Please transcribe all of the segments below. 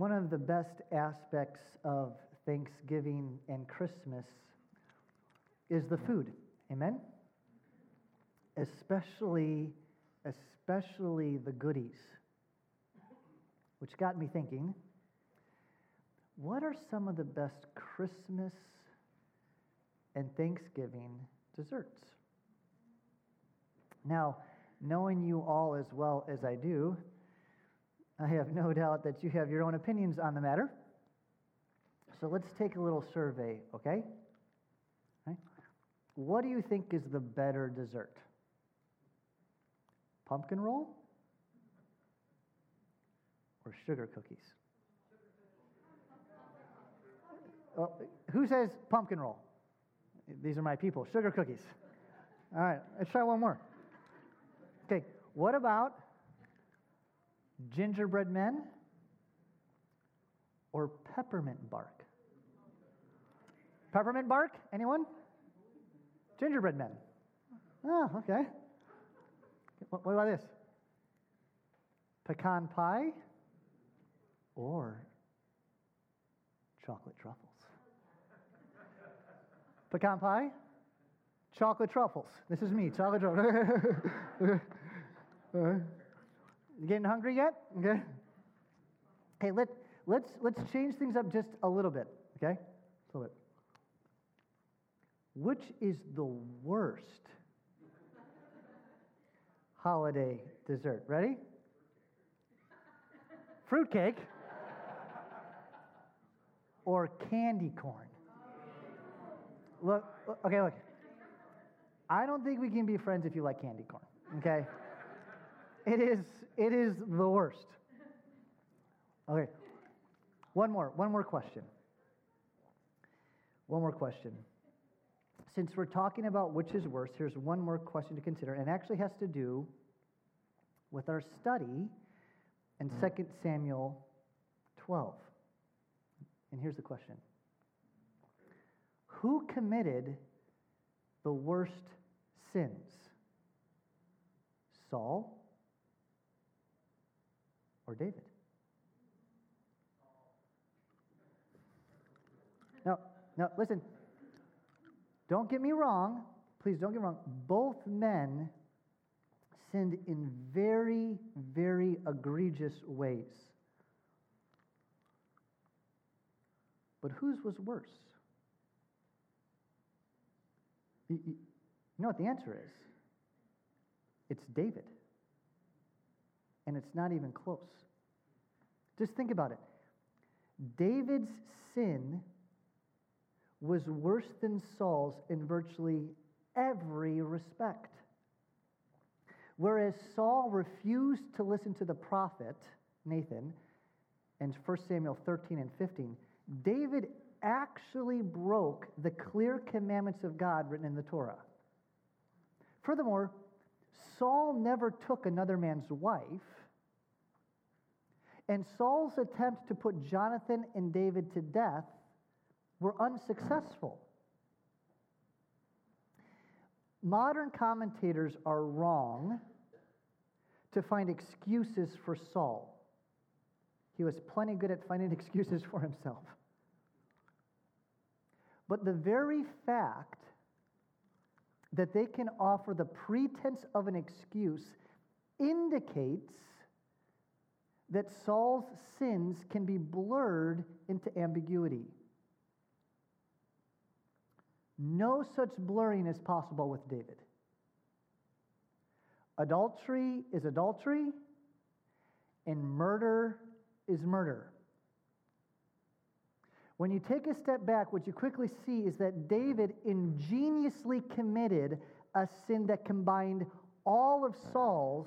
One of the best aspects of Thanksgiving and Christmas is the food. Amen? Especially, especially the goodies. Which got me thinking what are some of the best Christmas and Thanksgiving desserts? Now, knowing you all as well as I do, I have no doubt that you have your own opinions on the matter. So let's take a little survey, okay? Right. What do you think is the better dessert? Pumpkin roll or sugar cookies? Oh, who says pumpkin roll? These are my people. Sugar cookies. All right, let's try one more. Okay, what about gingerbread men or peppermint bark? Peppermint bark? Anyone? Gingerbread men. Oh, okay. What about this? Pecan pie or chocolate truffles? Pecan pie? Chocolate truffles. This is me, chocolate truffles. Uh-huh. Getting hungry yet? Okay. Hey, let, let's, let's change things up just a little bit, okay? A little bit. Which is the worst holiday dessert? Ready? Fruitcake or candy corn? Look, okay, look. I don't think we can be friends if you like candy corn, okay? It is, it is the worst. Okay. One more, one more question. One more question. Since we're talking about which is worse, here's one more question to consider, and it actually has to do with our study in 2 Samuel 12. And here's the question Who committed the worst sins? Saul or David? Now, now listen. Don't get me wrong. Please don't get me wrong. Both men sinned in very, very egregious ways. But whose was worse? You, you know what the answer is? It's David. And it's not even close. Just think about it. David's sin was worse than Saul's in virtually every respect. Whereas Saul refused to listen to the prophet, Nathan, in 1 Samuel 13 and 15, David actually broke the clear commandments of God written in the Torah. Furthermore, Saul never took another man's wife, and Saul's attempts to put Jonathan and David to death were unsuccessful. Modern commentators are wrong to find excuses for Saul. He was plenty good at finding excuses for himself. But the very fact that they can offer the pretense of an excuse indicates that Saul's sins can be blurred into ambiguity. No such blurring is possible with David. Adultery is adultery, and murder is murder. When you take a step back, what you quickly see is that David ingeniously committed a sin that combined all of Saul's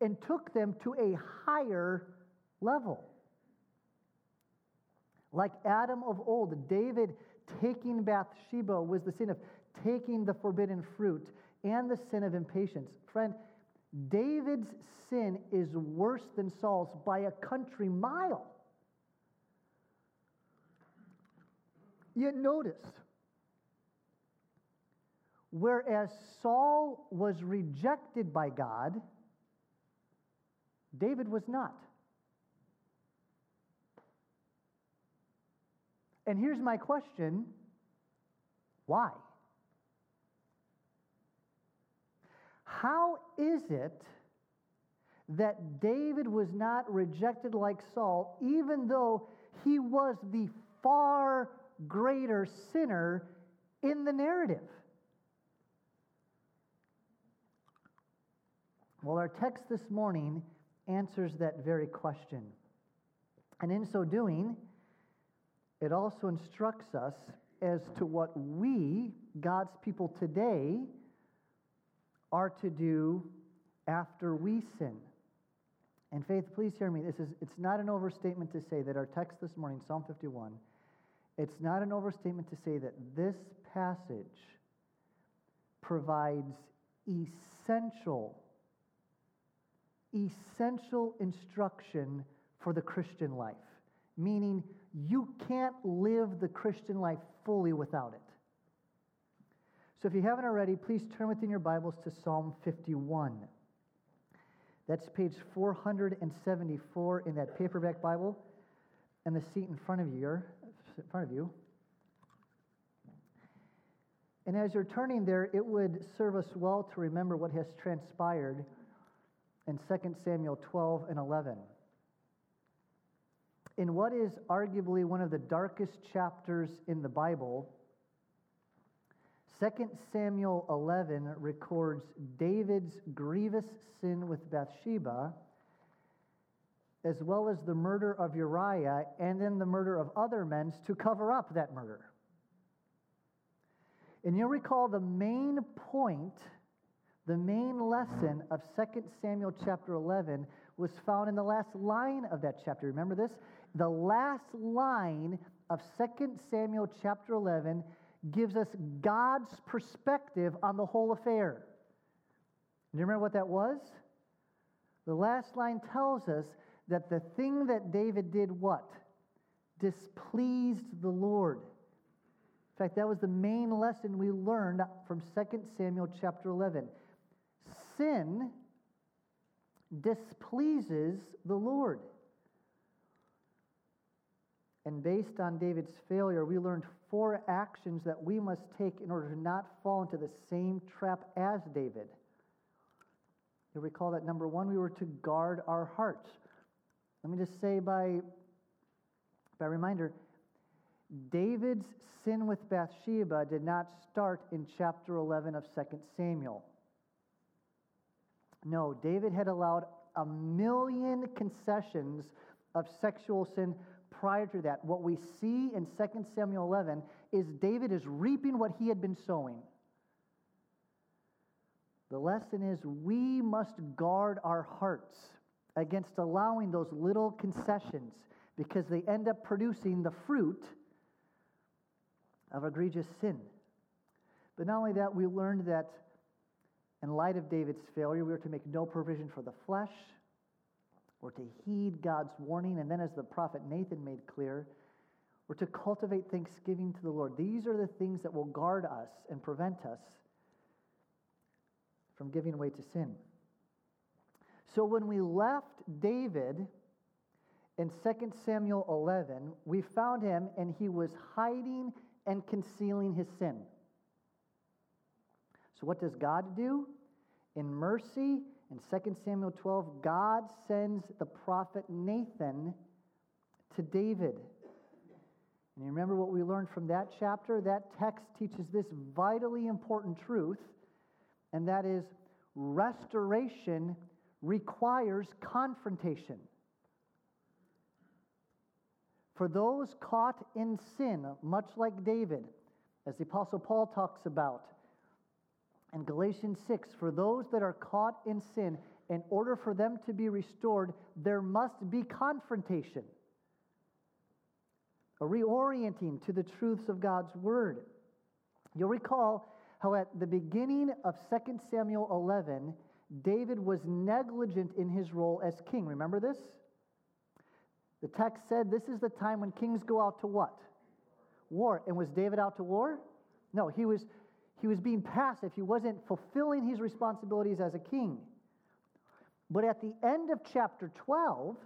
and took them to a higher level. Like Adam of old, David taking Bathsheba was the sin of taking the forbidden fruit and the sin of impatience. Friend, David's sin is worse than Saul's by a country mile. Yet notice, whereas Saul was rejected by God, David was not. And here's my question why? How is it that David was not rejected like Saul, even though he was the far greater sinner in the narrative? Well, our text this morning answers that very question. And in so doing, it also instructs us as to what we, God's people today, are to do after we sin. And faith, please hear me. This is it's not an overstatement to say that our text this morning, Psalm 51, it's not an overstatement to say that this passage provides essential essential instruction for the Christian life, meaning you can't live the Christian life fully without it. So if you haven't already, please turn within your Bibles to Psalm 51. That's page 474 in that paperback Bible, and the seat in front of you, in front of you. And as you're turning there, it would serve us well to remember what has transpired in 2 Samuel 12 and 11. In what is arguably one of the darkest chapters in the Bible, 2 Samuel 11 records David's grievous sin with Bathsheba, as well as the murder of Uriah and then the murder of other men to cover up that murder. And you'll recall the main point the main lesson of 2 Samuel chapter 11 was found in the last line of that chapter. Remember this? The last line of 2 Samuel chapter 11 gives us God's perspective on the whole affair. Do you remember what that was? The last line tells us that the thing that David did what? Displeased the Lord. In fact, that was the main lesson we learned from 2 Samuel chapter 11 sin displeases the Lord. And based on David's failure, we learned four actions that we must take in order to not fall into the same trap as David. You recall that number one, we were to guard our hearts. Let me just say by, by reminder David's sin with Bathsheba did not start in chapter 11 of 2 Samuel. No, David had allowed a million concessions of sexual sin prior to that. What we see in 2 Samuel 11 is David is reaping what he had been sowing. The lesson is we must guard our hearts against allowing those little concessions because they end up producing the fruit of egregious sin. But not only that, we learned that in light of David's failure, we are to make no provision for the flesh or to heed God's warning. And then, as the prophet Nathan made clear, we're to cultivate thanksgiving to the Lord. These are the things that will guard us and prevent us from giving way to sin. So, when we left David in 2 Samuel 11, we found him and he was hiding and concealing his sin. So, what does God do? In mercy, in 2 Samuel 12, God sends the prophet Nathan to David. And you remember what we learned from that chapter? That text teaches this vitally important truth, and that is restoration requires confrontation. For those caught in sin, much like David, as the Apostle Paul talks about, and Galatians 6 for those that are caught in sin, in order for them to be restored, there must be confrontation, a reorienting to the truths of God's word. You'll recall how at the beginning of 2 Samuel 11, David was negligent in his role as king. Remember this? The text said this is the time when kings go out to what? War. And was David out to war? No, he was he was being passive. He wasn't fulfilling his responsibilities as a king. But at the end of chapter 12,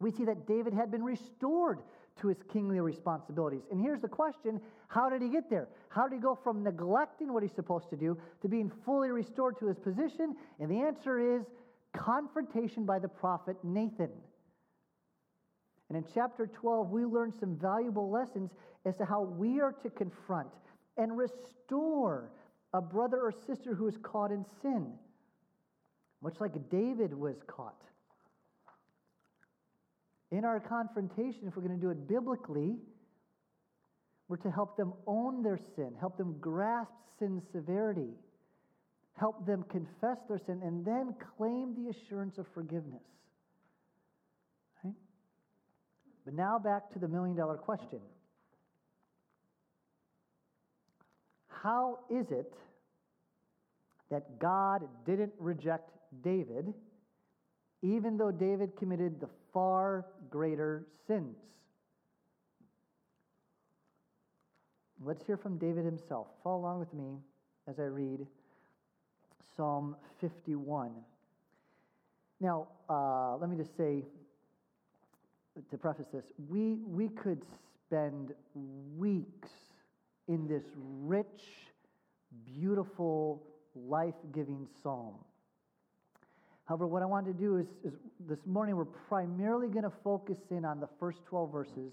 we see that David had been restored to his kingly responsibilities. And here's the question how did he get there? How did he go from neglecting what he's supposed to do to being fully restored to his position? And the answer is confrontation by the prophet Nathan. And in chapter 12, we learn some valuable lessons as to how we are to confront and restore a brother or sister who is caught in sin, much like David was caught. In our confrontation, if we're going to do it biblically, we're to help them own their sin, help them grasp sin's severity, help them confess their sin, and then claim the assurance of forgiveness. Right? But now back to the million dollar question How is it that God didn't reject David, even though David committed the far greater sins. Let's hear from David himself. Follow along with me as I read Psalm 51. Now, uh, let me just say, to preface this, we, we could spend weeks in this rich, beautiful, life giving psalm. However, what I want to do is, is this morning we're primarily going to focus in on the first 12 verses,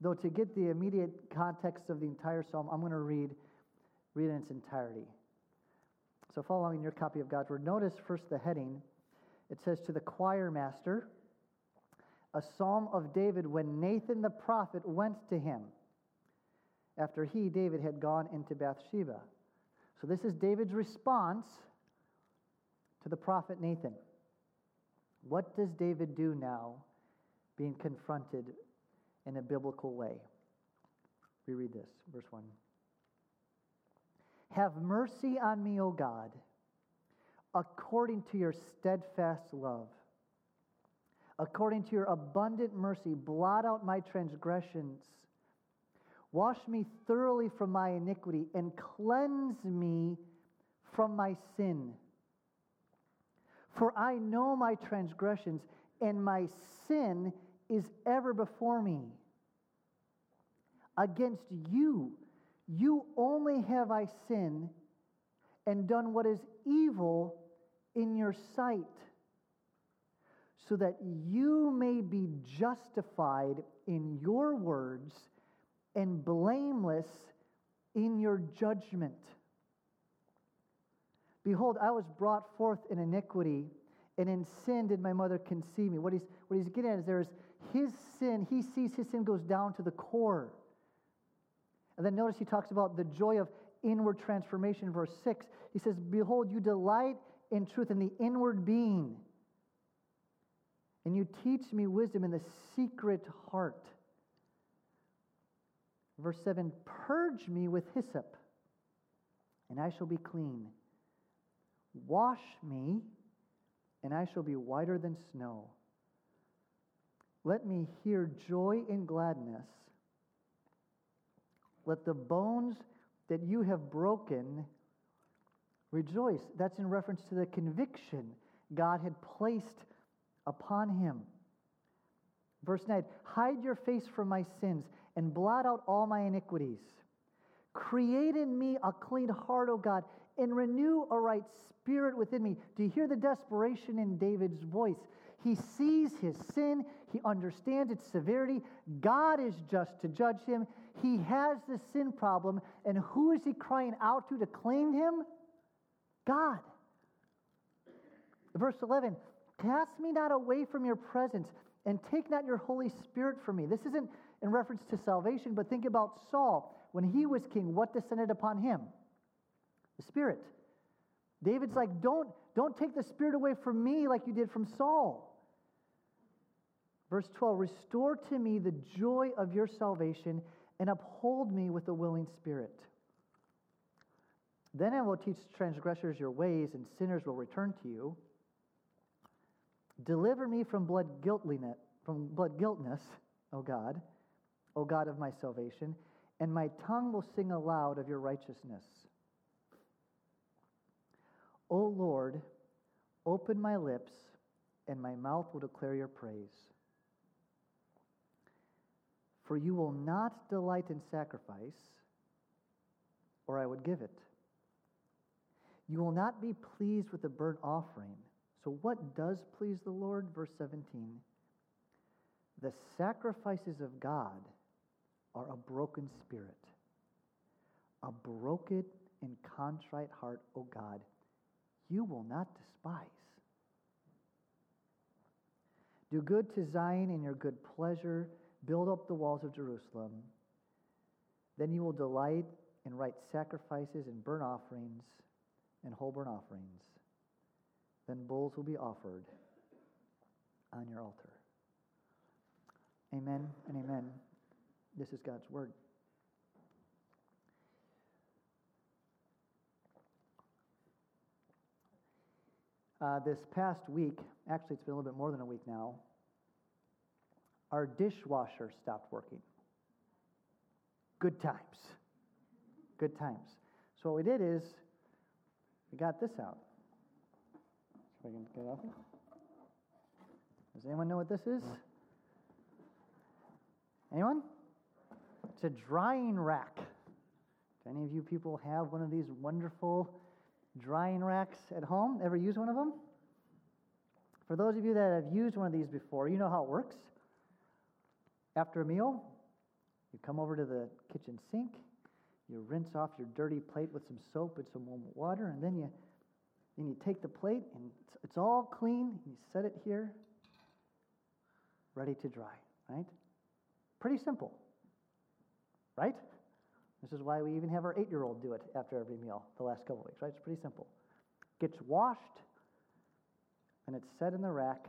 though to get the immediate context of the entire psalm, I'm going to read, read in its entirety. So following your copy of God's Word. Notice first the heading. It says, To the choir master, a psalm of David when Nathan the prophet went to him after he, David, had gone into Bathsheba. So this is David's response to the prophet Nathan. What does David do now, being confronted in a biblical way? We read this, verse 1. Have mercy on me, O God, according to your steadfast love. According to your abundant mercy, blot out my transgressions. Wash me thoroughly from my iniquity and cleanse me from my sin. For I know my transgressions, and my sin is ever before me. Against you, you only have I sinned and done what is evil in your sight, so that you may be justified in your words and blameless in your judgment. Behold, I was brought forth in iniquity, and in sin did my mother conceive me. What he's, what he's getting at is there is his sin, he sees his sin goes down to the core. And then notice he talks about the joy of inward transformation, verse 6. He says, Behold, you delight in truth in the inward being, and you teach me wisdom in the secret heart. Verse 7 Purge me with hyssop, and I shall be clean. Wash me, and I shall be whiter than snow. Let me hear joy and gladness. Let the bones that you have broken rejoice. That's in reference to the conviction God had placed upon him. Verse 9 Hide your face from my sins and blot out all my iniquities. Create in me a clean heart, O God, and renew a right spirit within me. Do you hear the desperation in David's voice? He sees his sin, he understands its severity. God is just to judge him. He has the sin problem, and who is he crying out to to claim him? God. Verse 11 Cast me not away from your presence, and take not your Holy Spirit from me. This isn't in reference to salvation, but think about Saul. When he was king, what descended upon him? The Spirit. David's like, don't, don't take the Spirit away from me like you did from Saul. Verse 12 Restore to me the joy of your salvation and uphold me with a willing spirit. Then I will teach transgressors your ways, and sinners will return to you. Deliver me from blood guiltliness, from blood guiltness, O God, O God of my salvation, and my tongue will sing aloud of your righteousness. O Lord, open my lips, and my mouth will declare your praise. For you will not delight in sacrifice, or I would give it. You will not be pleased with the burnt offering. So, what does please the Lord? Verse 17. The sacrifices of God are a broken spirit, a broken and contrite heart, O God, you will not despise. Do good to Zion in your good pleasure, build up the walls of Jerusalem. Then you will delight in right sacrifices and burnt offerings and whole burnt offerings. Then bulls will be offered on your altar. Amen and amen. This is God's word. Uh, this past week, actually, it's been a little bit more than a week now, our dishwasher stopped working. Good times. Good times. So, what we did is we got this out. So we can get off it. Does anyone know what this is? Anyone? It's a drying rack. Do any of you people have one of these wonderful drying racks at home? Ever use one of them? For those of you that have used one of these before, you know how it works. After a meal, you come over to the kitchen sink, you rinse off your dirty plate with some soap and some warm water, and then you then you take the plate and it's, it's all clean, you set it here, ready to dry, right? Pretty simple right? This is why we even have our eight year old do it after every meal the last couple of weeks, right? It's pretty simple. Gets washed, and it's set in the rack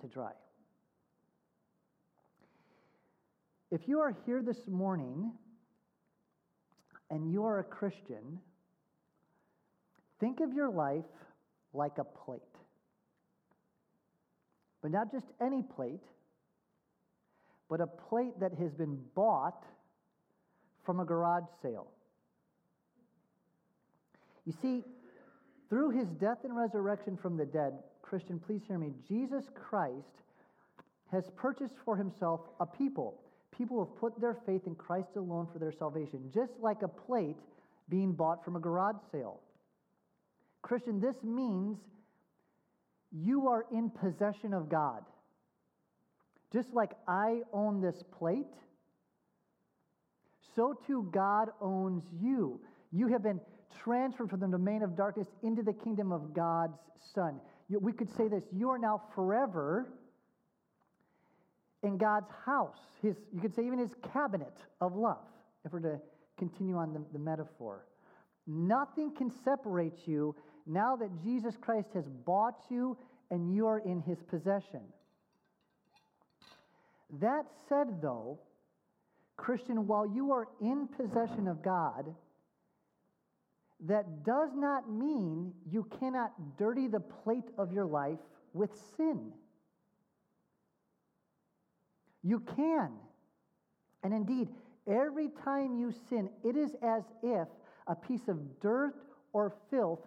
to dry. If you are here this morning and you are a Christian, think of your life like a plate. But not just any plate, but a plate that has been bought from a garage sale. You see, through his death and resurrection from the dead, Christian, please hear me, Jesus Christ has purchased for himself a people. People who have put their faith in Christ alone for their salvation, just like a plate being bought from a garage sale. Christian, this means you are in possession of God. Just like I own this plate, so too God owns you. You have been transferred from the domain of darkness into the kingdom of God's Son. We could say this you are now forever in God's house. His, you could say even his cabinet of love, if we're to continue on the, the metaphor. Nothing can separate you now that Jesus Christ has bought you and you are in his possession. That said, though, Christian, while you are in possession of God, that does not mean you cannot dirty the plate of your life with sin. You can. And indeed, every time you sin, it is as if a piece of dirt or filth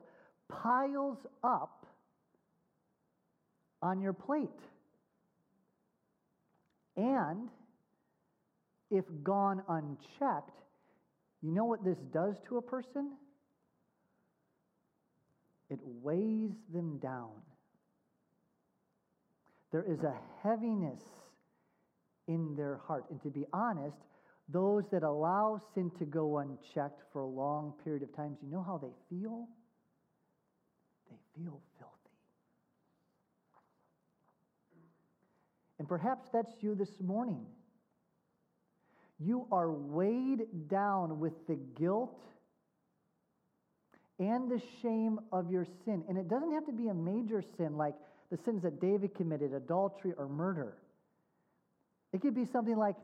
piles up on your plate. And if gone unchecked, you know what this does to a person? It weighs them down. There is a heaviness in their heart. And to be honest, those that allow sin to go unchecked for a long period of times, you know how they feel? They feel filthy. And perhaps that's you this morning. You are weighed down with the guilt and the shame of your sin. And it doesn't have to be a major sin like the sins that David committed, adultery or murder. It could be something like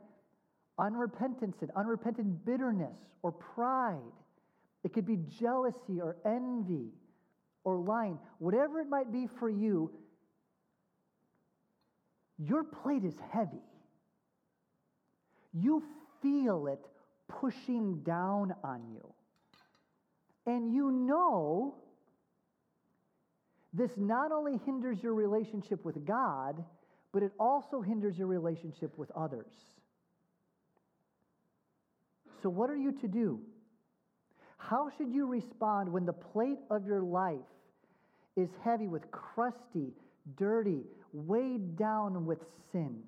unrepentant sin, unrepentant bitterness or pride. It could be jealousy or envy or lying. Whatever it might be for you, your plate is heavy. You feel it pushing down on you. And you know this not only hinders your relationship with God, but it also hinders your relationship with others. So, what are you to do? How should you respond when the plate of your life is heavy with crusty, dirty, weighed down with sin?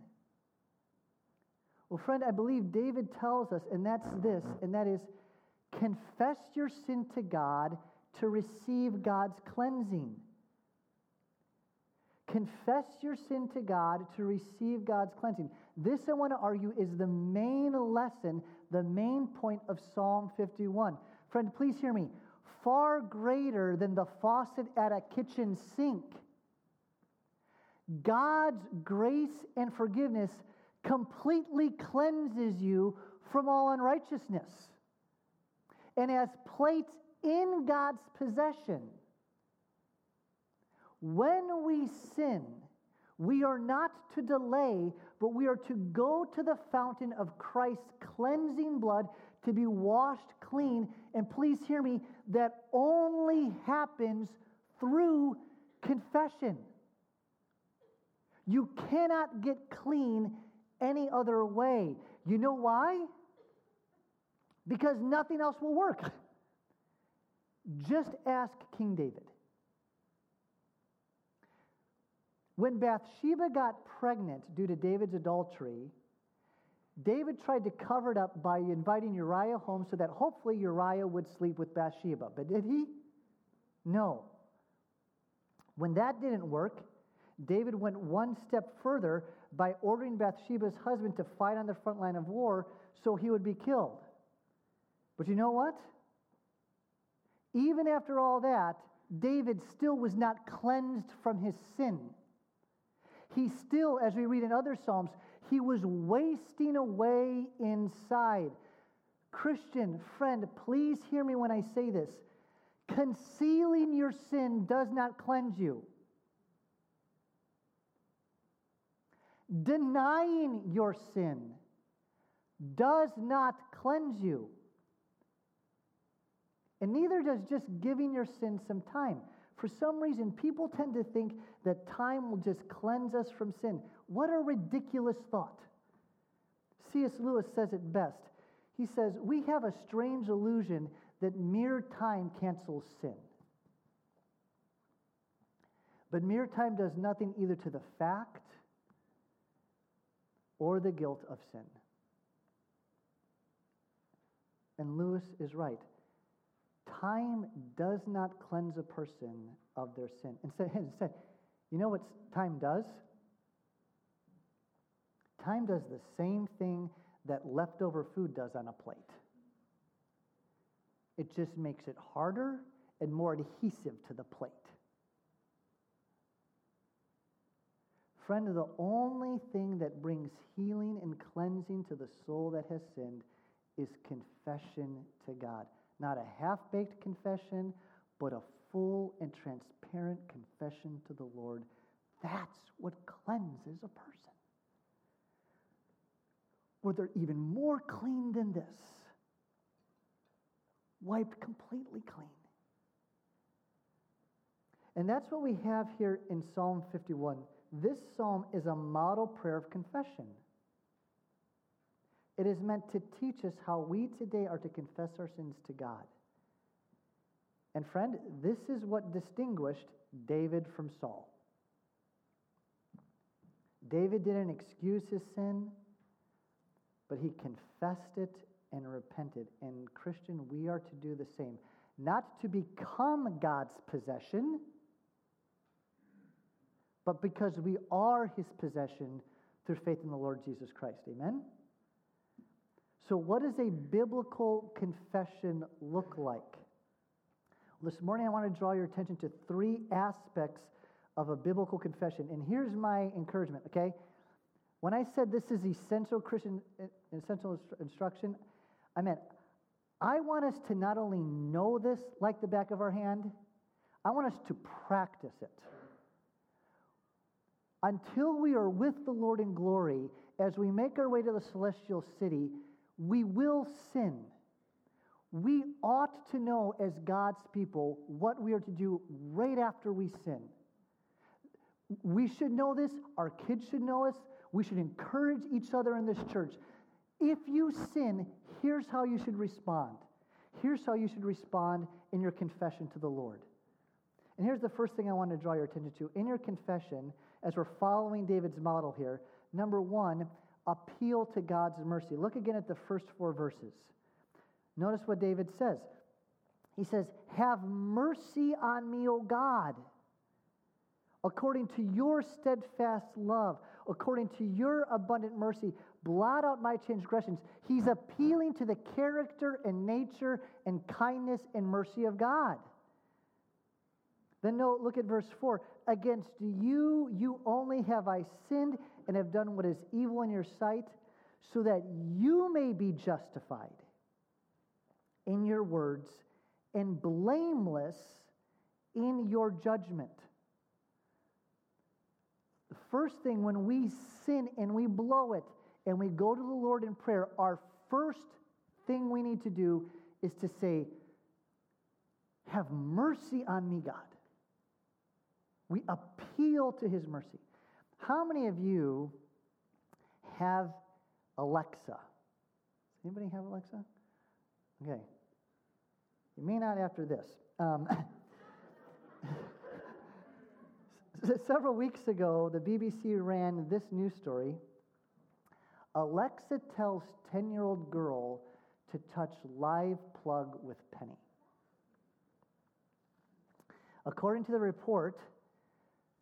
Well, friend, I believe David tells us, and that's this, and that is confess your sin to God to receive God's cleansing. Confess your sin to God to receive God's cleansing. This, I want to argue, is the main lesson, the main point of Psalm 51. Friend, please hear me. Far greater than the faucet at a kitchen sink, God's grace and forgiveness completely cleanses you from all unrighteousness and as plates in God's possession. When we sin, we are not to delay, but we are to go to the fountain of Christ's cleansing blood to be washed clean. And please hear me, that only happens through confession. You cannot get clean any other way. You know why? Because nothing else will work. Just ask King David. When Bathsheba got pregnant due to David's adultery, David tried to cover it up by inviting Uriah home so that hopefully Uriah would sleep with Bathsheba. But did he? No. When that didn't work, David went one step further by ordering Bathsheba's husband to fight on the front line of war so he would be killed. But you know what? Even after all that, David still was not cleansed from his sin he still, as we read in other Psalms, he was wasting away inside. Christian, friend, please hear me when I say this. Concealing your sin does not cleanse you. Denying your sin does not cleanse you. And neither does just giving your sin some time. For some reason, people tend to think that time will just cleanse us from sin. What a ridiculous thought. C.S. Lewis says it best. He says, We have a strange illusion that mere time cancels sin. But mere time does nothing either to the fact or the guilt of sin. And Lewis is right. Time does not cleanse a person of their sin. Instead, instead you know what time does? Time does the same thing that leftover food does on a plate. It just makes it harder and more adhesive to the plate. Friend, the only thing that brings healing and cleansing to the soul that has sinned is confession to God. Not a half baked confession, but a full and transparent confession to the Lord. That's what cleanses a person. Or they're even more clean than this, wiped completely clean. And that's what we have here in Psalm 51. This psalm is a model prayer of confession. It is meant to teach us how we today are to confess our sins to God. And friend, this is what distinguished David from Saul. David didn't excuse his sin, but he confessed it and repented. And Christian, we are to do the same. Not to become God's possession, but because we are his possession through faith in the Lord Jesus Christ. Amen? So, what does a biblical confession look like? This morning, I want to draw your attention to three aspects of a biblical confession. And here's my encouragement, okay? When I said this is essential Christian eh, essential instruction, I meant I want us to not only know this like the back of our hand, I want us to practice it. Until we are with the Lord in glory, as we make our way to the celestial city, we will sin. We ought to know as God's people what we are to do right after we sin. We should know this. Our kids should know this. We should encourage each other in this church. If you sin, here's how you should respond. Here's how you should respond in your confession to the Lord. And here's the first thing I want to draw your attention to. In your confession, as we're following David's model here, number one, appeal to God's mercy. Look again at the first four verses. Notice what David says. He says, Have mercy on me, O God, according to your steadfast love, according to your abundant mercy, blot out my transgressions. He's appealing to the character and nature and kindness and mercy of God. Then note, look at verse 4. Against you, you only have I sinned and have done what is evil in your sight, so that you may be justified in your words and blameless in your judgment. The first thing when we sin and we blow it and we go to the Lord in prayer, our first thing we need to do is to say, Have mercy on me, God. We appeal to his mercy. How many of you have Alexa? Does anybody have Alexa? Okay. You may not after this. Um, several weeks ago, the BBC ran this news story. Alexa tells 10 year old girl to touch live plug with penny. According to the report,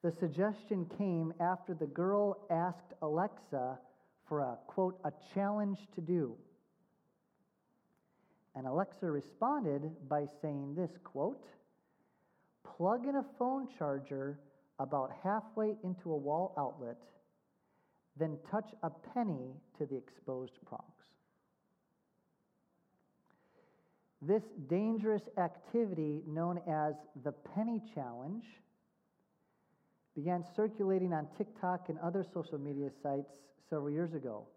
the suggestion came after the girl asked Alexa for a quote, a challenge to do. And Alexa responded by saying this quote, plug in a phone charger about halfway into a wall outlet, then touch a penny to the exposed prongs. This dangerous activity, known as the penny challenge, began circulating on TikTok and other social media sites several years ago.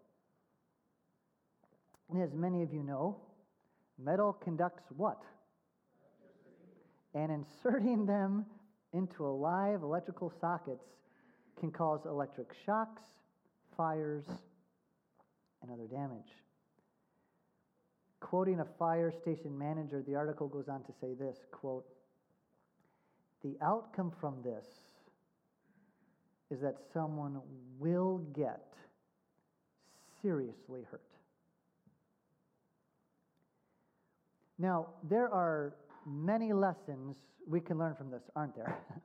And as many of you know, metal conducts what? And inserting them into live electrical sockets can cause electric shocks, fires, and other damage. Quoting a fire station manager, the article goes on to say this quote, The outcome from this is that someone will get seriously hurt. Now, there are many lessons we can learn from this, aren't there?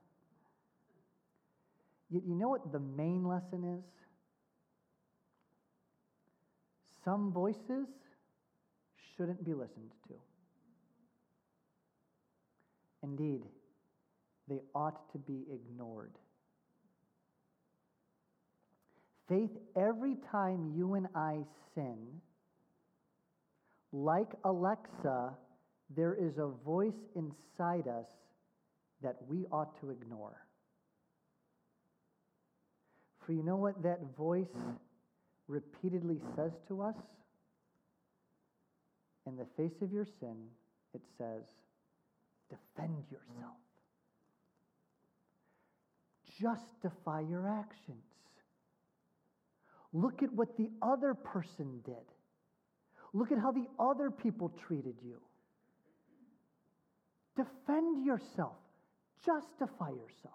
you, know what the main lesson is? Some voices shouldn't be listened to. Indeed, they ought to be ignored. Faith, every time you and I sin, like Alexa, there is a voice inside us that we ought to ignore. For you know what that voice repeatedly says to us? In the face of your sin, it says, defend yourself, justify your actions. Look at what the other person did. Look at how the other people treated you. Defend yourself, justify yourself.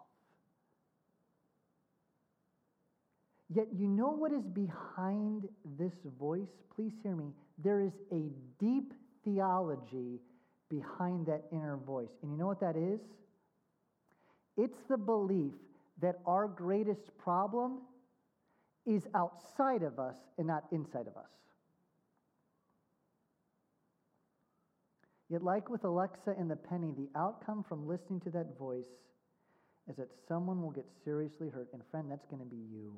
Yet, you know what is behind this voice? Please hear me. There is a deep theology behind that inner voice. And you know what that is? It's the belief that our greatest problem is outside of us and not inside of us. Yet, like with Alexa and the penny, the outcome from listening to that voice is that someone will get seriously hurt. And, friend, that's going to be you.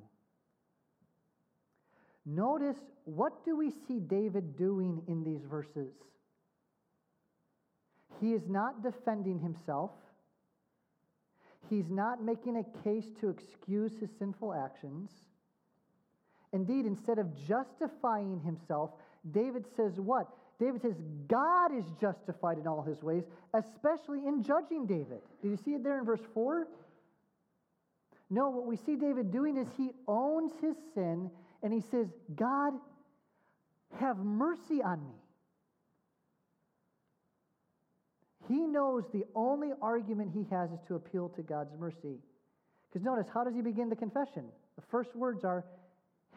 Notice what do we see David doing in these verses? He is not defending himself. He's not making a case to excuse his sinful actions. Indeed, instead of justifying himself, David says what? David says God is justified in all his ways, especially in judging David. Do you see it there in verse 4? No, what we see David doing is he owns his sin and he says, God, have mercy on me. He knows the only argument he has is to appeal to God's mercy. Because notice, how does he begin the confession? The first words are,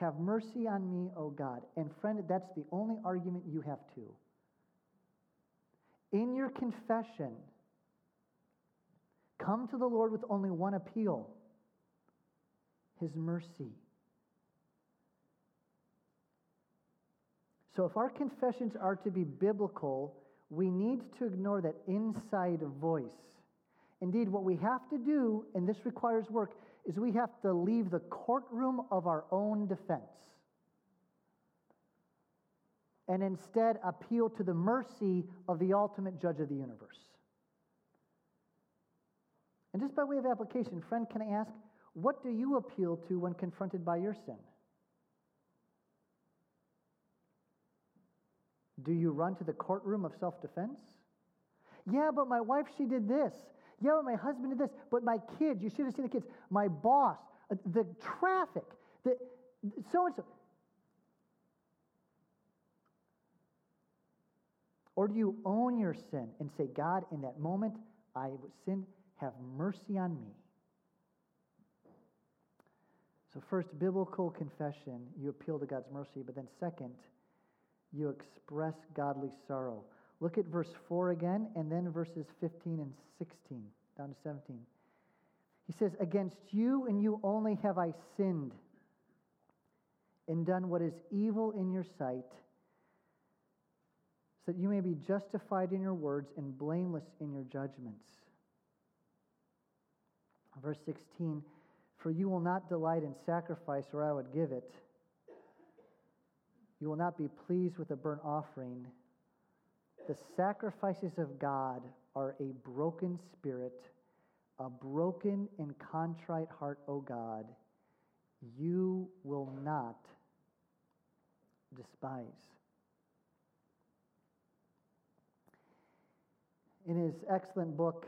Have mercy on me, O God. And friend, that's the only argument you have too. In your confession, come to the Lord with only one appeal His mercy. So, if our confessions are to be biblical, we need to ignore that inside voice. Indeed, what we have to do, and this requires work, is we have to leave the courtroom of our own defense and instead appeal to the mercy of the ultimate judge of the universe. And just by way of application, friend, can I ask, what do you appeal to when confronted by your sin? Do you run to the courtroom of self defense? Yeah, but my wife, she did this. Yeah, but my husband did this. But my kids, you should have seen the kids. My boss, uh, the traffic, the so and so. Or do you own your sin and say, God, in that moment I sinned, have mercy on me? So, first, biblical confession, you appeal to God's mercy. But then, second, you express godly sorrow. Look at verse 4 again, and then verses 15 and 16, down to 17. He says, Against you and you only have I sinned and done what is evil in your sight, so that you may be justified in your words and blameless in your judgments. Verse 16, For you will not delight in sacrifice, or I would give it. You will not be pleased with a burnt offering. The sacrifices of God are a broken spirit, a broken and contrite heart, O God. You will not despise. In his excellent book,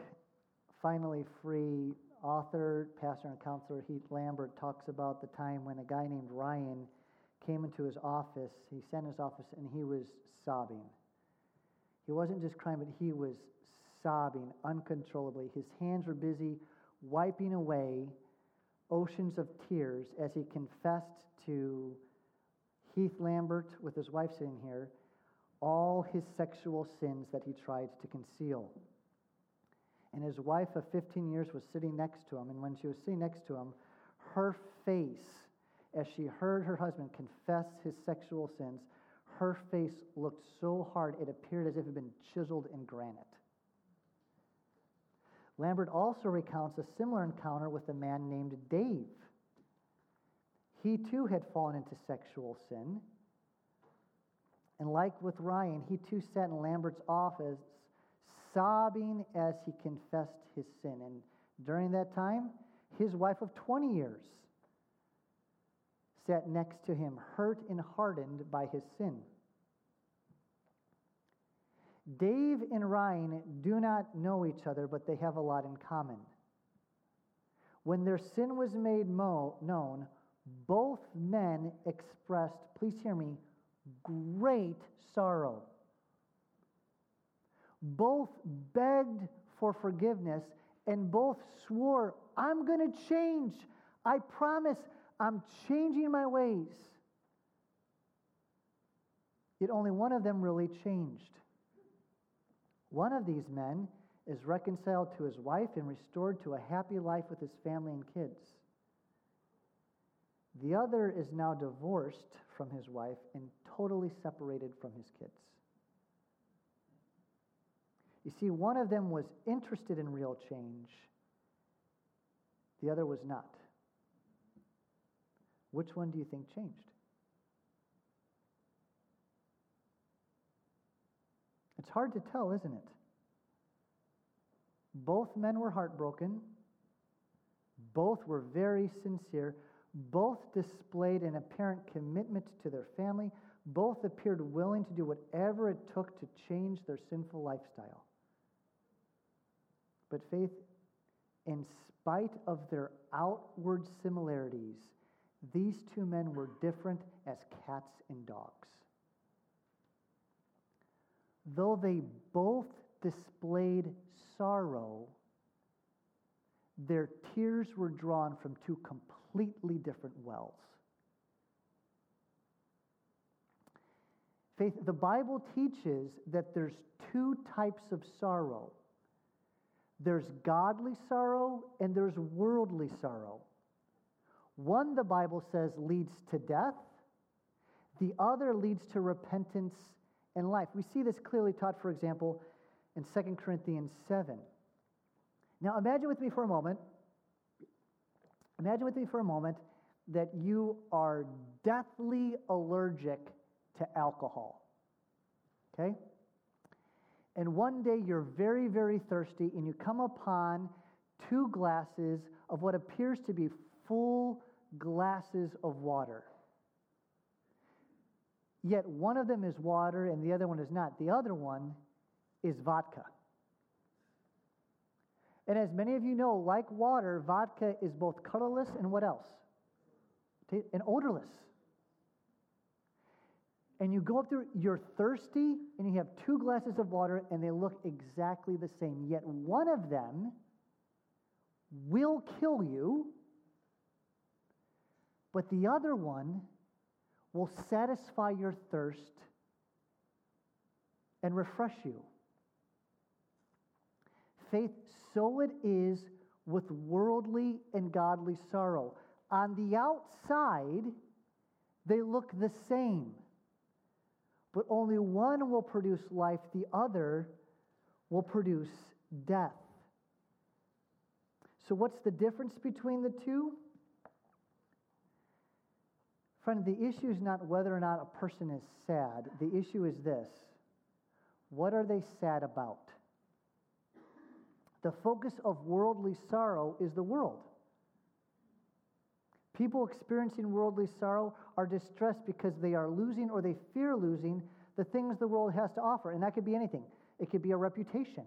Finally Free, author, pastor, and counselor Heath Lambert talks about the time when a guy named Ryan came into his office. He sent his office and he was sobbing. He wasn't just crying, but he was sobbing uncontrollably. His hands were busy wiping away oceans of tears as he confessed to Heath Lambert, with his wife sitting here, all his sexual sins that he tried to conceal. And his wife of 15 years was sitting next to him, and when she was sitting next to him, her face as she heard her husband confess his sexual sins, her face looked so hard it appeared as if it had been chiseled in granite. Lambert also recounts a similar encounter with a man named Dave. He too had fallen into sexual sin. And like with Ryan, he too sat in Lambert's office sobbing as he confessed his sin. And during that time, his wife of 20 years sat next to him, hurt and hardened by his sin. Dave and Ryan do not know each other, but they have a lot in common. When their sin was made mo- known, both men expressed, please hear me, great sorrow. Both begged for forgiveness and both swore, I'm going to change. I promise I'm changing my ways. Yet only one of them really changed. One of these men is reconciled to his wife and restored to a happy life with his family and kids. The other is now divorced from his wife and totally separated from his kids. You see, one of them was interested in real change, the other was not. Which one do you think changed? It's hard to tell, isn't it? Both men were heartbroken. Both were very sincere. Both displayed an apparent commitment to their family. Both appeared willing to do whatever it took to change their sinful lifestyle. But faith, in spite of their outward similarities, these two men were different as cats and dogs. though they both displayed sorrow, their tears were drawn from two completely different wells. Faith, the Bible teaches that there's two types of sorrow there's godly sorrow and there's worldly sorrow. One, the Bible says, leads to death, the other leads to repentance and life. We see this clearly taught, for example, in 2 Corinthians 7. Now, imagine with me for a moment, imagine with me for a moment that you are deathly allergic to alcohol. Okay? And one day you're very, very thirsty and you come upon two glasses of what appears to be full glasses of water. Yet one of them is water and the other one is not. The other one is vodka. And as many of you know, like water, vodka is both colorless and what else? And odorless. And you go up there, you're thirsty, and you have two glasses of water, and they look exactly the same. Yet one of them will kill you, but the other one will satisfy your thirst and refresh you. Faith, so it is with worldly and godly sorrow. On the outside, they look the same, but only one will produce life, the other will produce death. So, what's the difference between the two? Friend, the issue is not whether or not a person is sad. The issue is this what are they sad about? The focus of worldly sorrow is the world. People experiencing worldly sorrow are distressed because they are losing or they fear losing the things the world has to offer. And that could be anything. It could be a reputation,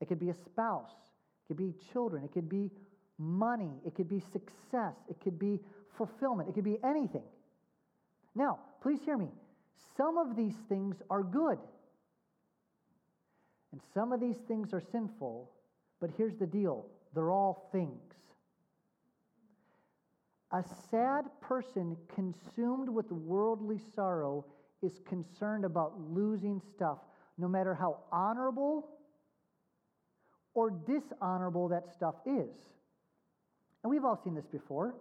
it could be a spouse, it could be children, it could be money, it could be success, it could be fulfillment, it could be anything. Now, please hear me. Some of these things are good. And some of these things are sinful, but here's the deal they're all things. A sad person consumed with worldly sorrow is concerned about losing stuff, no matter how honorable or dishonorable that stuff is. And we've all seen this before.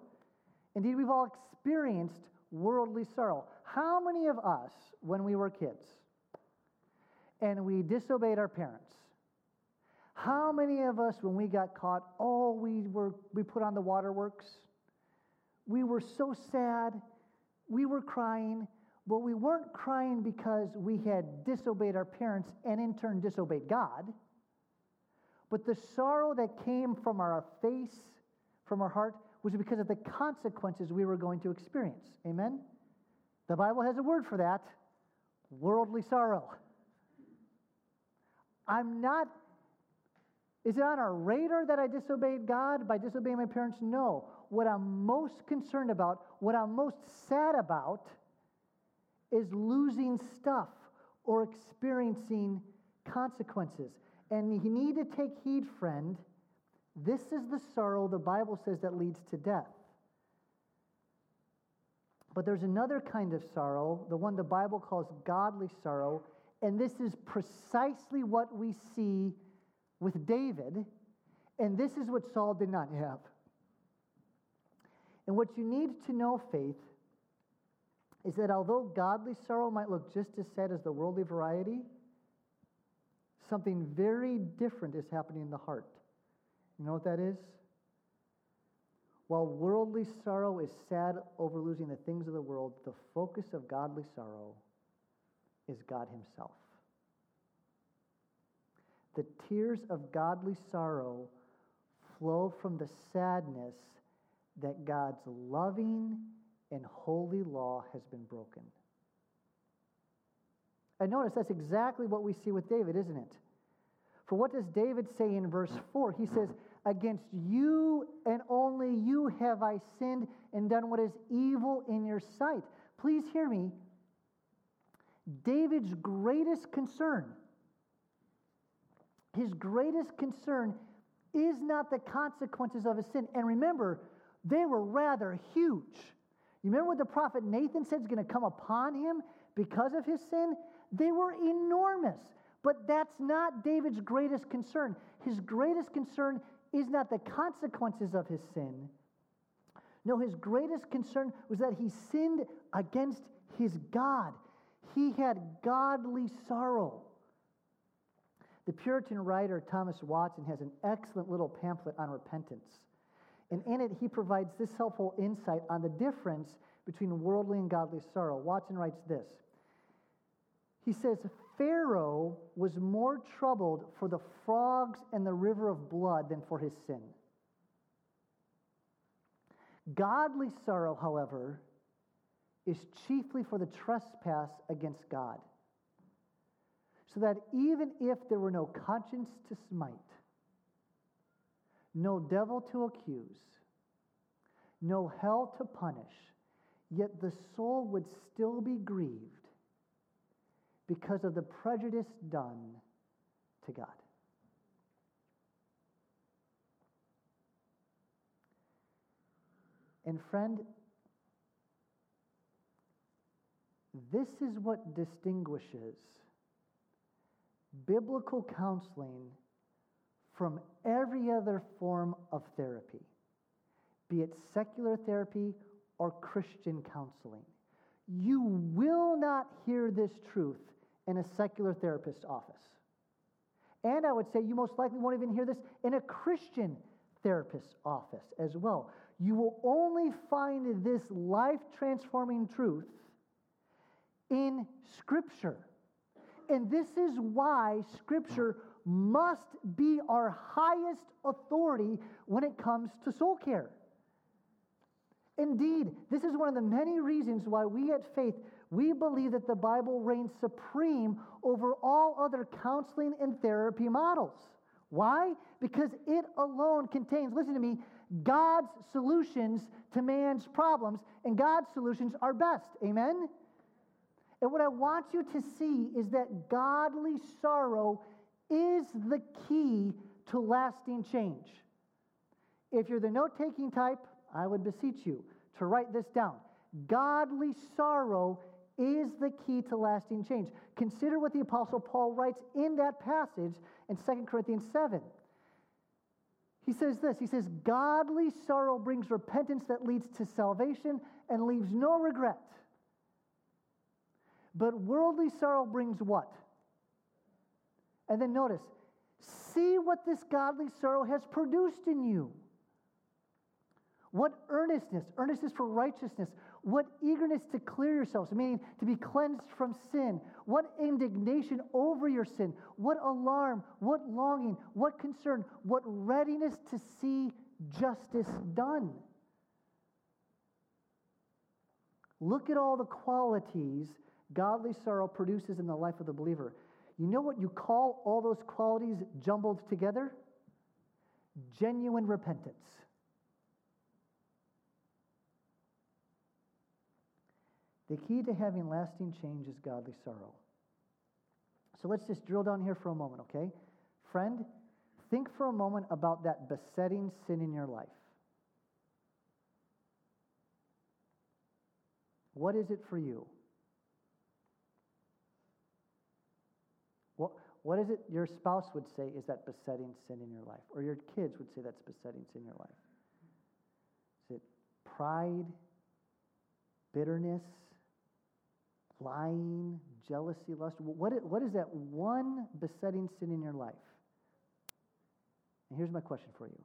Indeed, we've all experienced worldly sorrow. How many of us, when we were kids, and we disobeyed our parents. How many of us, when we got caught, oh, we, were, we put on the waterworks? We were so sad. We were crying, but we weren't crying because we had disobeyed our parents and in turn disobeyed God. But the sorrow that came from our face, from our heart, was because of the consequences we were going to experience. Amen? The Bible has a word for that worldly sorrow. I'm not, is it on our radar that I disobeyed God by disobeying my parents? No. What I'm most concerned about, what I'm most sad about, is losing stuff or experiencing consequences. And you need to take heed, friend. This is the sorrow the Bible says that leads to death. But there's another kind of sorrow, the one the Bible calls godly sorrow, and this is precisely what we see with David. And this is what Saul did not have. And what you need to know, faith, is that although godly sorrow might look just as sad as the worldly variety, something very different is happening in the heart. You know what that is? While worldly sorrow is sad over losing the things of the world, the focus of godly sorrow is God Himself. The tears of godly sorrow flow from the sadness that God's loving and holy law has been broken. And notice that's exactly what we see with David, isn't it? For what does David say in verse 4? He says, Against you and only you have I sinned and done what is evil in your sight. Please hear me. David's greatest concern, his greatest concern is not the consequences of his sin. And remember, they were rather huge. You remember what the prophet Nathan said is going to come upon him because of his sin? They were enormous. But that's not David's greatest concern. His greatest concern is not the consequences of his sin. No, his greatest concern was that he sinned against his God. He had godly sorrow. The Puritan writer Thomas Watson has an excellent little pamphlet on repentance. And in it, he provides this helpful insight on the difference between worldly and godly sorrow. Watson writes this He says, Pharaoh was more troubled for the frogs and the river of blood than for his sin. Godly sorrow, however, is chiefly for the trespass against God. So that even if there were no conscience to smite, no devil to accuse, no hell to punish, yet the soul would still be grieved because of the prejudice done to God. And friend, this is what distinguishes biblical counseling from every other form of therapy, be it secular therapy or Christian counseling. You will not hear this truth in a secular therapist's office. And I would say you most likely won't even hear this in a Christian therapist's office as well. You will only find this life transforming truth in Scripture. And this is why Scripture must be our highest authority when it comes to soul care. Indeed, this is one of the many reasons why we at Faith we believe that the Bible reigns supreme over all other counseling and therapy models. Why? Because it alone contains, listen to me, God's solutions to man's problems, and God's solutions are best. Amen? And what I want you to see is that godly sorrow is the key to lasting change. If you're the note taking type, I would beseech you to write this down. Godly sorrow is the key to lasting change. Consider what the Apostle Paul writes in that passage in 2 Corinthians 7. He says this He says, Godly sorrow brings repentance that leads to salvation and leaves no regret. But worldly sorrow brings what? And then notice, see what this godly sorrow has produced in you. What earnestness, earnestness for righteousness, what eagerness to clear yourselves, meaning to be cleansed from sin, what indignation over your sin, what alarm, what longing, what concern, what readiness to see justice done. Look at all the qualities godly sorrow produces in the life of the believer. You know what you call all those qualities jumbled together? Genuine repentance. The key to having lasting change is godly sorrow. So let's just drill down here for a moment, okay? Friend, think for a moment about that besetting sin in your life. What is it for you? What, what is it your spouse would say is that besetting sin in your life? Or your kids would say that's besetting sin in your life? Is it pride, bitterness, lying, jealousy, lust? What is, what is that one besetting sin in your life? And here's my question for you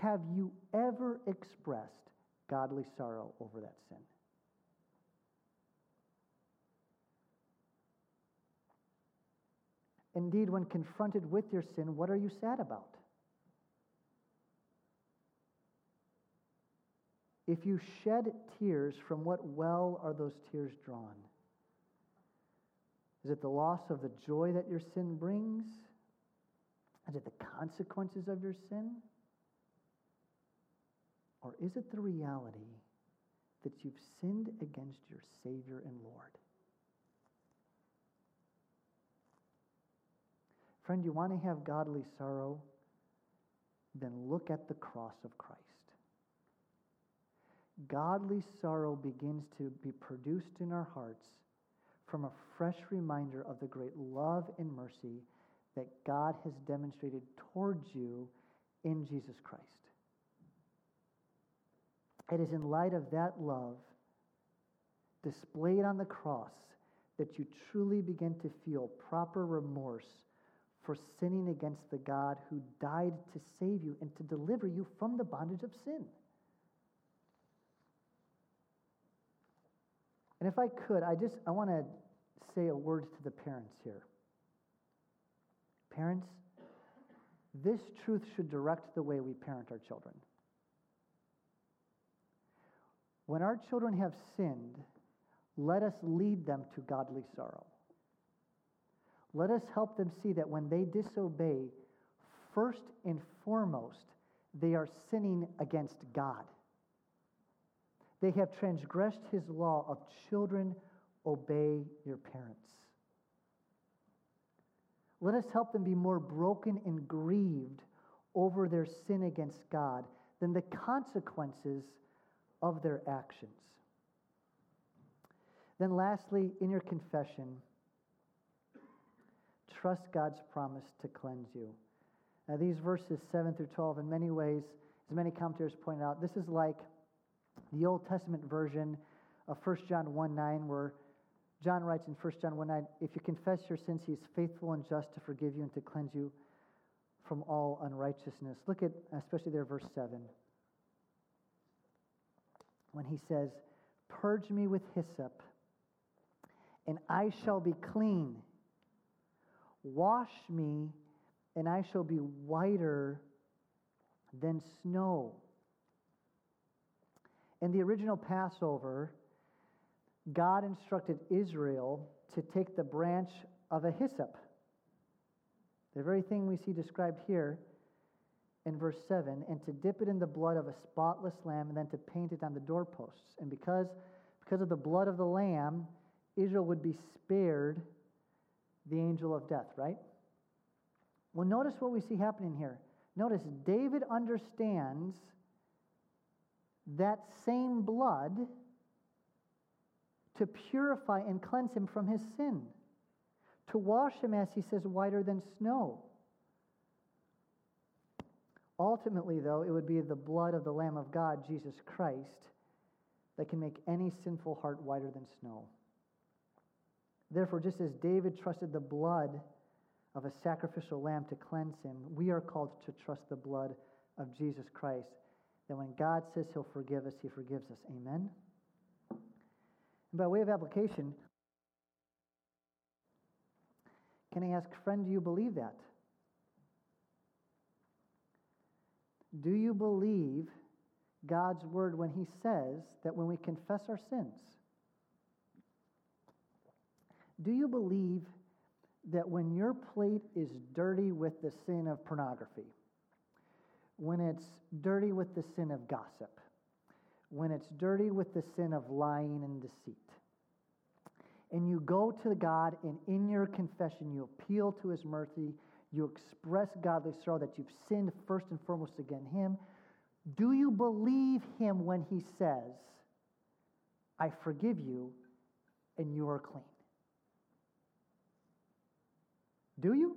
Have you ever expressed godly sorrow over that sin? Indeed, when confronted with your sin, what are you sad about? If you shed tears, from what well are those tears drawn? Is it the loss of the joy that your sin brings? Is it the consequences of your sin? Or is it the reality that you've sinned against your Savior and Lord? Friend, you want to have godly sorrow? Then look at the cross of Christ. Godly sorrow begins to be produced in our hearts from a fresh reminder of the great love and mercy that God has demonstrated towards you in Jesus Christ. It is in light of that love displayed on the cross that you truly begin to feel proper remorse for sinning against the God who died to save you and to deliver you from the bondage of sin. And if I could, I just I want to say a word to the parents here. Parents, this truth should direct the way we parent our children. When our children have sinned, let us lead them to godly sorrow. Let us help them see that when they disobey, first and foremost, they are sinning against God. They have transgressed his law of children, obey your parents. Let us help them be more broken and grieved over their sin against God than the consequences of their actions. Then, lastly, in your confession, trust God's promise to cleanse you. Now, these verses 7 through 12, in many ways, as many commentators point out, this is like the Old Testament version of 1 John 1 9, where John writes in 1 John 1 9, if you confess your sins, he is faithful and just to forgive you and to cleanse you from all unrighteousness. Look at, especially there, verse 7, when he says, Purge me with hyssop, and I shall be clean. Wash me, and I shall be whiter than snow. In the original Passover, God instructed Israel to take the branch of a hyssop, the very thing we see described here in verse 7, and to dip it in the blood of a spotless lamb and then to paint it on the doorposts. And because, because of the blood of the lamb, Israel would be spared the angel of death, right? Well, notice what we see happening here. Notice David understands that same blood to purify and cleanse him from his sin, to wash him, as he says, whiter than snow. Ultimately, though, it would be the blood of the Lamb of God, Jesus Christ, that can make any sinful heart whiter than snow. Therefore, just as David trusted the blood of a sacrificial lamb to cleanse him, we are called to trust the blood of Jesus Christ. That when God says he'll forgive us, he forgives us. Amen? And by way of application, can I ask, friend, do you believe that? Do you believe God's word when he says that when we confess our sins, do you believe that when your plate is dirty with the sin of pornography, when it's dirty with the sin of gossip, when it's dirty with the sin of lying and deceit. And you go to God, and in your confession, you appeal to His mercy, you express godly sorrow that you've sinned first and foremost against Him. Do you believe Him when He says, I forgive you and you are clean? Do you?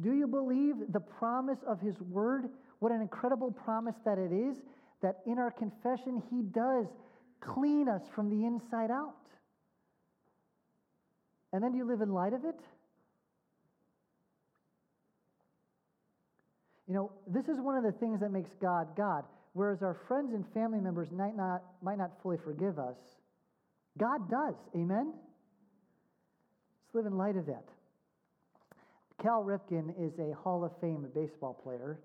Do you believe the promise of His Word? What an incredible promise that it is that in our confession, He does clean us from the inside out. And then do you live in light of it? You know, this is one of the things that makes God God. Whereas our friends and family members might not, might not fully forgive us, God does. Amen? Let's live in light of that. Cal Ripken is a Hall of Fame baseball player,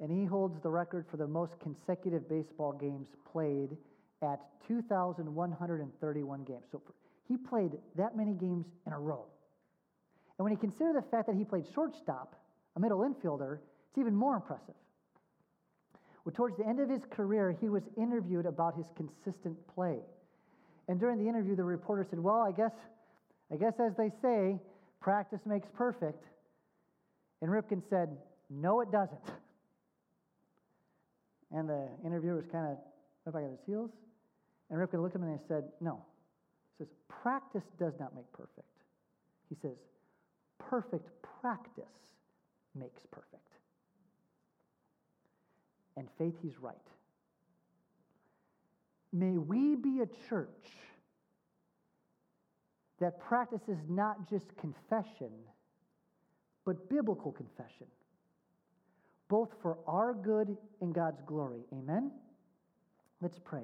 and he holds the record for the most consecutive baseball games played at 2,131 games. So he played that many games in a row. And when you consider the fact that he played shortstop, a middle infielder, it's even more impressive. Well, towards the end of his career, he was interviewed about his consistent play. And during the interview, the reporter said, Well, I guess, I guess as they say, practice makes perfect. And Ripken said, No, it doesn't. And the interviewer was kind of up by his heels. And Ripken looked at him and he said, No. He says, Practice does not make perfect. He says, Perfect practice makes perfect. And faith, he's right. May we be a church that practices not just confession, but biblical confession, both for our good and God's glory. Amen? Let's pray.